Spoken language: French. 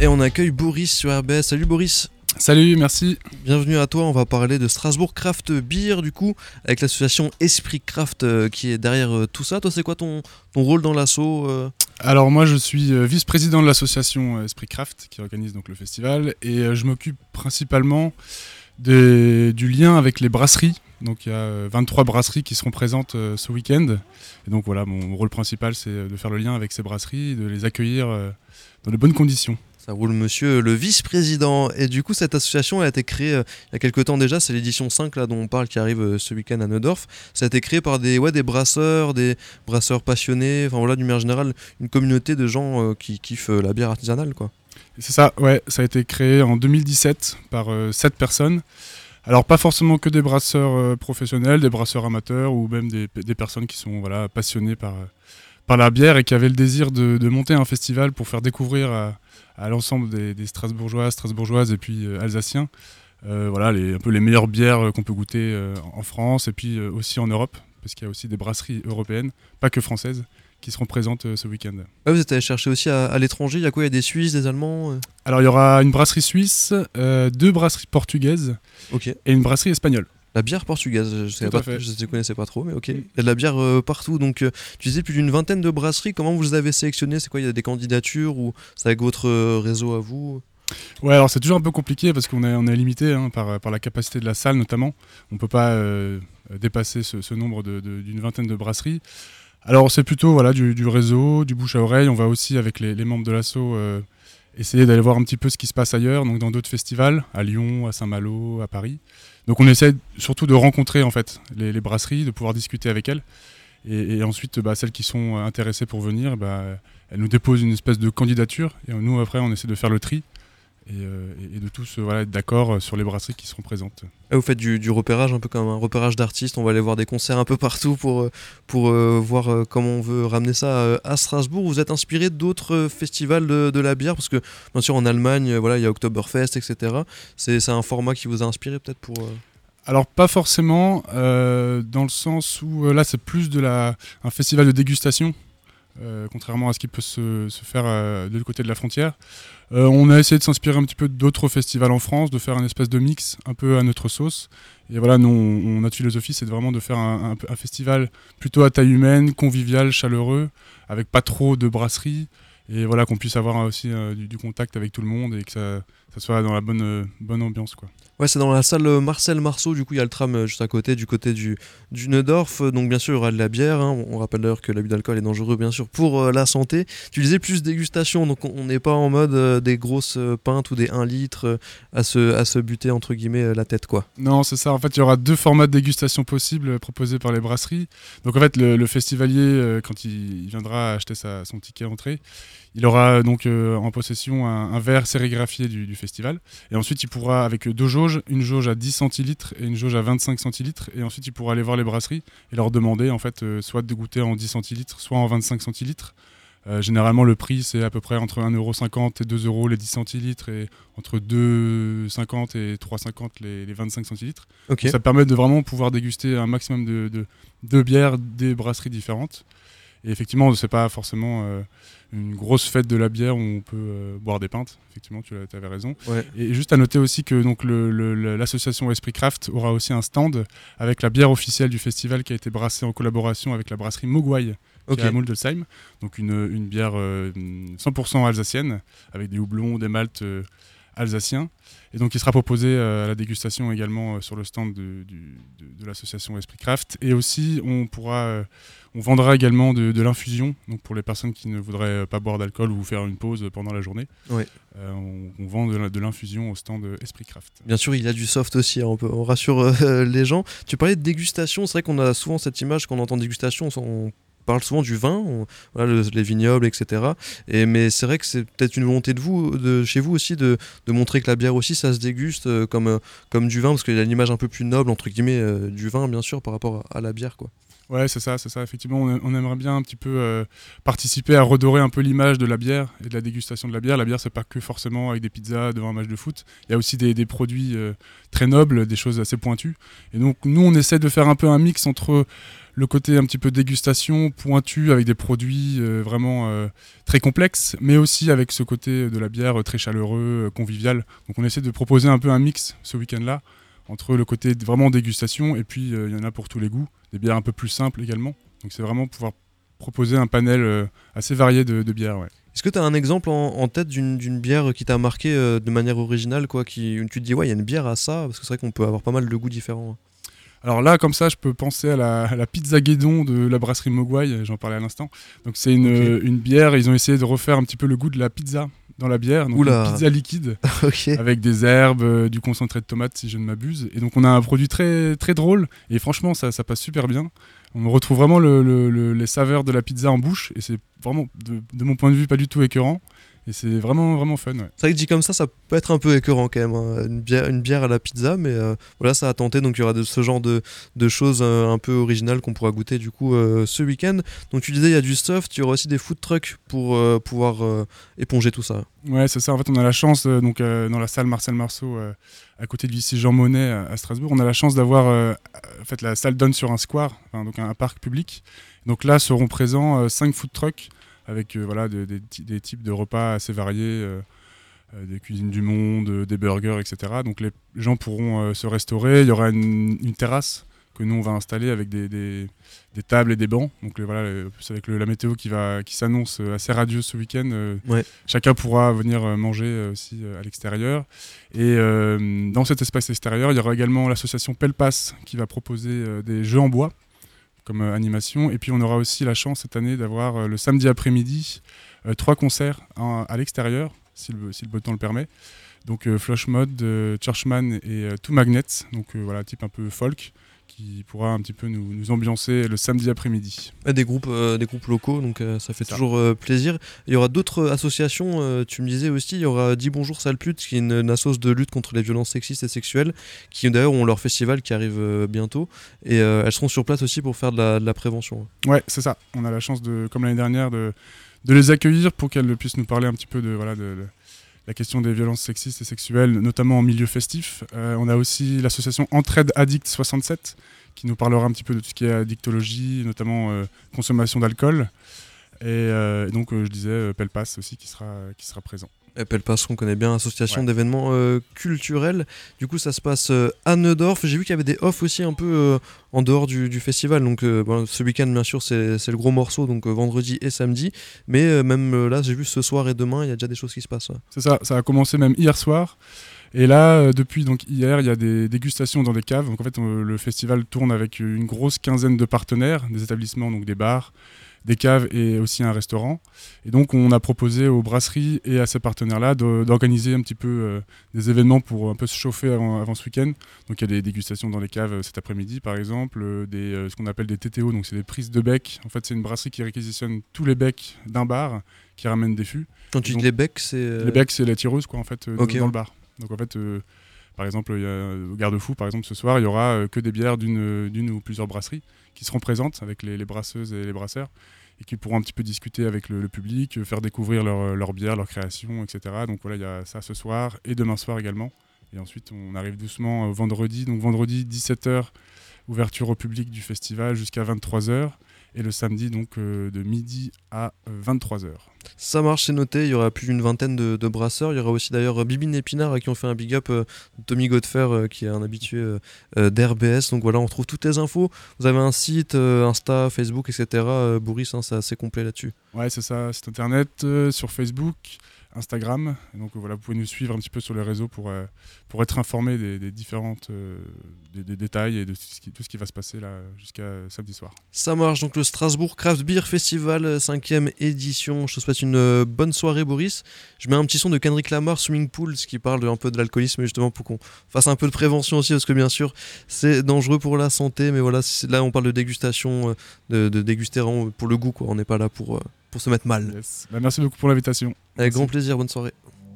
Et on accueille Boris sur RBS. Salut Boris. Salut, merci. Bienvenue à toi. On va parler de Strasbourg Craft Beer, du coup, avec l'association Esprit Craft euh, qui est derrière euh, tout ça. Toi, c'est quoi ton, ton rôle dans l'assaut euh Alors moi, je suis vice-président de l'association Esprit Craft qui organise donc le festival et je m'occupe principalement des- du lien avec les brasseries. Donc il y a euh, 23 brasseries qui seront présentes ce week-end. Et donc voilà, mon rôle principal, c'est de faire le lien avec ces brasseries, de les accueillir dans de bonnes conditions. Ça roule, monsieur le vice-président. Et du coup, cette association a été créée euh, il y a quelques temps déjà. C'est l'édition 5 là, dont on parle qui arrive euh, ce week-end à Neudorf. Ça a été créé par des, ouais, des brasseurs, des brasseurs passionnés. Enfin voilà, d'une manière générale, une communauté de gens euh, qui kiffent la bière artisanale. quoi. C'est ça, ouais, ça a été créé en 2017 par 7 personnes. Alors pas forcément que des brasseurs professionnels, des brasseurs amateurs ou même des, des personnes qui sont voilà, passionnées par, par la bière et qui avaient le désir de, de monter un festival pour faire découvrir à, à l'ensemble des, des Strasbourgeois, Strasbourgeoises et puis euh, Alsaciens euh, voilà, les, un peu les meilleures bières euh, qu'on peut goûter en France et puis aussi en Europe, parce qu'il y a aussi des brasseries européennes, pas que françaises, qui seront présentes ce week-end. Ah, vous êtes allé chercher aussi à, à l'étranger. Il y a quoi Il y a des Suisses, des Allemands Alors il y aura une brasserie suisse, deux brasseries portugaises et une brasserie espagnole. La bière portugaise, je ne connaissais pas trop, mais ok. Mm. Il y a de la bière euh, partout, donc euh, tu disais plus d'une vingtaine de brasseries. Comment vous les avez sélectionnées C'est quoi Il y a des candidatures ou c'est avec votre euh, réseau à vous? Ouais, alors c'est toujours un peu compliqué parce qu'on est, on est limité hein, par, par la capacité de la salle notamment. On ne peut pas dépasser ce, ce nombre de- de- d'une vingtaine de brasseries. Alors c'est plutôt voilà, du, du réseau, du bouche à oreille. On va aussi avec les, les membres de l'assaut essayer d'aller voir un petit peu ce qui se passe ailleurs, donc dans d'autres festivals, à Lyon, à Saint-Malo, à Paris. Donc on essaie surtout de rencontrer en fait les, brasseries, de pouvoir discuter avec elles. Et, et ensuite, bah, celles qui sont intéressées pour venir, bah, elles nous déposent une espèce de candidature. Et nous, après, on essaie de faire le tri et, euh, et- de tous euh, voilà, être d'accord sur les brasseries qui seront présentes. Ah, Vous faites du, du repérage, un peu comme un repérage d'artistes. On va aller voir des concerts un peu partout pour, euh, pour euh, voir euh, comment on veut ramener ça euh, à Strasbourg. Vous êtes inspiré d'autres euh, festivals de, de la bière? Parce que, bien sûr, en Allemagne, euh, voilà, il y a Oktoberfest, etc. C'est un format qui vous a inspiré peut-être pour. euh, Alors pas forcément, euh, dans le sens où euh, là c'est plus de la, un festival de dégustation, euh, contrairement à ce qui peut se, se faire euh, de l'autre côté de la frontière. Euh, on a essayé de s'inspirer un petit peu d'autres festivals en France, de faire un espèce de mix un peu à notre sauce. Et voilà, nous, notre philosophie, c'est vraiment de faire un, festival plutôt à taille humaine, convivial, chaleureux, avec pas trop de brasseries. Et voilà, qu'on puisse avoir aussi du, du contact avec tout le monde et que ça, ça soit dans la bonne, euh, bonne ambiance. Quoi. Ouais, c'est dans la salle euh, Marcel Marceau, du coup il y a le tram euh, juste à côté, du côté du, du Neudorf. Donc bien sûr il y aura de la bière, hein. on rappelle d'ailleurs que l'abus d'alcool est dangereux bien sûr pour euh, la santé. Tu disais plus dégustation, donc on n'est pas en mode euh, des grosses pintes ou des 1 litre euh, à, se, à se buter entre guillemets la tête quoi. Non, c'est ça. En fait, il y aura deux formats de dégustation possibles proposés par les brasseries. Donc, en fait, le, le festivalier, quand il, il viendra acheter sa- son ticket entrée, il aura donc en possession un, un verre sérigraphié du, du festival. Et ensuite, il pourra, avec deux jauges, une jauge à 10 centilitres et une jauge à 25 centilitres. Et ensuite, il pourra aller voir les brasseries et leur demander, en fait, euh, soit de goûter en 10 centilitres, soit en 25 centilitres. Euh, généralement, le prix, c'est à peu près entre 1,50€ et 2€ les 10 centilitres et entre 2,50€ et 3,50€ les, les 25 centilitres. Ok. Ça permet de vraiment pouvoir déguster un maximum de, de, de bières des brasseries différentes. Et effectivement, c'est pas forcément euh, une grosse fête de la bière où on peut euh, boire des pintes. Effectivement, tu avais raison. Ouais. Et juste à noter aussi que donc l'association Esprit Craft aura aussi un stand avec la bière officielle du festival qui a été brassée en collaboration avec la brasserie Mogwai Ok. qui est à Muldelsheim. Donc une, une bière euh, 100% alsacienne avec des houblons, des maltes alsaciens. Et donc il sera proposé euh, à la dégustation également euh, sur le stand de, du- de- de l'association Esprit Craft. Et aussi on pourra, euh, on vendra également de, l'infusion. Donc pour les personnes qui ne voudraient pas boire d'alcool ou faire une pause pendant la journée, euh, on, on vend de l'infusion au stand Esprit Craft. Bien sûr, il y a du soft aussi, hein, on, peut, on rassure euh, les gens. Tu parlais de dégustation, c'est vrai qu'on a souvent cette image quand on entend dégustation, on, on parle souvent du vin, les vignobles, etc. Et, mais c'est vrai que c'est peut-être une volonté de vous, de chez vous aussi, de, de montrer que la bière aussi, ça se déguste euh, comme, euh, comme du vin, parce qu'il y a l'image un peu plus noble, entre guillemets, euh, du vin, bien sûr, par rapport à, à la bière. quoi. Ouais, c'est ça, c'est ça. Effectivement, on, aimerait bien un petit peu euh, participer à redorer un peu l'image de la bière et de la dégustation de la bière. La bière, c'est pas que forcément avec des pizzas devant un match de foot. Il y a aussi des, produits euh, très nobles, des choses assez pointues. Et donc, nous, on essaie de faire un peu un mix entre le côté un petit peu dégustation, pointu, avec des produits euh, vraiment très complexes, mais aussi avec ce côté de la bière très chaleureux, convivial. Donc, on essaie de proposer un peu un mix ce week-end-là entre le côté vraiment dégustation et puis il y en a pour tous les goûts des bières un peu plus simples également. Donc c'est vraiment pouvoir proposer un panel euh, assez varié de, bières. Est-ce que tu as un exemple en, tête d'une bière qui t'a marqué euh, de manière originale, quoi, qui, tu te dis, ouais, il y a une bière à ça Parce que c'est vrai qu'on peut avoir pas mal de goûts différents. Alors là, comme ça, je peux penser à la, pizza guédon de la brasserie Mogwai, j'en parlais à l'instant. Donc c'est une, une, bière, ils ont essayé de refaire un petit peu le goût de la pizza dans la bière, donc une pizza liquide avec des herbes, euh, du concentré de tomate si je ne m'abuse. Et donc on a un produit très très drôle et franchement ça, ça passe super bien. On retrouve vraiment le, les saveurs de la pizza en bouche et c'est vraiment de, de, mon point de vue pas du tout écœurant. Et c'est vraiment, vraiment fun. Ouais. C'est vrai que dit comme ça, ça peut être un peu écœurant quand même. Hein. Une, bière, une bière à la pizza, mais euh, voilà, ça a tenté. Donc il y aura de, ce genre de, de choses euh, un peu originales qu'on pourra goûter du coup euh, ce week-end. Donc tu disais, il y a du soft, il y aura aussi des food trucks pour pouvoir éponger tout ça. Ouais, c'est ça. En fait, on a la chance, donc dans la salle Marcel Marceau, à côté de lycée Jean Monnet à, Strasbourg, on a la chance d'avoir. en fait, la salle donne sur un square, donc un, parc public. Donc là seront présents 5 food trucks avec euh, voilà, des types de repas assez variés, euh, euh, des cuisines du monde, des burgers, etc. Donc les gens pourront se restaurer. Il y aura une, terrasse que nous on va installer avec des, des, tables et des bancs. Donc voilà, avec la météo qui va qui s'annonce assez radieuse ce week-end, chacun pourra venir manger aussi à l'extérieur. Et dans cet espace extérieur, il y aura également l'association Pelpas qui va proposer des jeux en bois comme euh, animation. Et puis on aura aussi la chance cette année d'avoir euh, le samedi après-midi euh, trois concerts à l'extérieur, si le, si le beau temps le permet. Donc Flush Mode, Churchman et Two Magnets, donc voilà, type un peu folk qui pourra un petit peu nous, ambiancer le samedi après-midi. Des groupes, euh, des groupes locaux, donc euh, ça fait toujours euh, plaisir. Il y aura d'autres associations, tu me disais aussi, il y aura Dis Bonjour Sale Pute, qui est une, association de lutte contre les violences sexistes et sexuelles, qui d'ailleurs ont leur festival qui arrive bientôt, et elles seront sur place aussi pour faire de la, prévention. Ouais, c'est ça. On a la chance, de, comme l'année dernière, de, de, les accueillir pour qu'elles puissent nous parler un petit peu de... Voilà, de la question des violences sexistes et sexuelles, notamment en milieu festif. Euh, on a aussi l'association Entraide Addict 67 qui nous parlera un petit peu de tout ce qui est addictologie, notamment euh, consommation d'alcool. Et, euh, donc, je disais, Pelpas aussi qui sera, qui sera présent. Pelpas, on connaît bien, association d'événements euh, culturels. Du coup, ça se passe euh, à Neudorf. J'ai vu qu'il y avait des off aussi un peu euh, en dehors du, festival. Donc, ce week-end, bien sûr, c'est le gros morceau, donc vendredi et samedi. Mais même là, j'ai vu ce soir et demain, il y a déjà des choses qui se passent. C'est ça, ça a commencé même hier soir. Et là, depuis donc hier, il y a des dégustations dans des caves. Donc en fait, le festival tourne avec une grosse quinzaine de partenaires, des établissements, donc des bars, des caves et aussi un restaurant. Et donc on a proposé aux brasseries et à ces partenaires-là d'organiser un petit peu euh, des événements pour un peu se chauffer avant, ce week-end. Donc il y a des dégustations dans les caves euh, cet après-midi par exemple, euh, des, ce qu'on appelle des TTO, donc c'est des prises de bec. En fait c'est une brasserie qui réquisitionne tous les becs d'un bar qui ramène des fûts. Quand tu dis les becs, c'est... Les becs c'est la tireuse quoi en fait dans le bar. Donc en fait... Par exemple, au Garde-Fou, par exemple, ce soir, il y aura que des bières d'une ou plusieurs brasseries qui seront présentes avec les, brasseuses et les brasseurs et qui pourront un petit peu discuter avec le, public, faire découvrir leur, leur, bière, leur création, etc. Donc voilà, il y a ça ce soir et demain soir également. Et ensuite, on arrive doucement vendredi. Donc vendredi, 17h, ouverture au public du festival jusqu'à 23h et le samedi donc euh, de midi à 23h. Euh, Ça marche, c'est noté. Il y aura plus d'une vingtaine de, brasseurs. Il y aura aussi d'ailleurs euh, Bibine Épinard à qui on fait un big up, Tommy Godfer qui est un habitué d'RBS. Donc voilà, on retrouve toutes les infos. Vous avez un site, Insta, Facebook, etc. Boris, hein, c'est assez complet là-dessus. Ouais, c'est ça, site internet, sur Facebook. Instagram. donc voilà, vous pouvez nous suivre un petit peu sur les réseaux pour, euh, pour être informé des, différentes euh, des, détails et de tout ce, qui, tout ce qui va se passer là jusqu'à samedi soir. Ça marche donc le Strasbourg Craft Beer Festival 5e édition. Je te souhaite une euh, bonne soirée Boris. Je mets un petit son de Kendrick Lamar Swimming Pools qui parle un peu de l'alcoolisme justement pour qu'on fasse un peu de prévention aussi parce que bien sûr c'est dangereux pour la santé mais voilà là on parle de dégustation de, de déguster pour le goût quoi. On n'est pas là pour pour se mettre mal. Bah, merci beaucoup pour l'invitation. Avec grand plaisir, bonne soirée.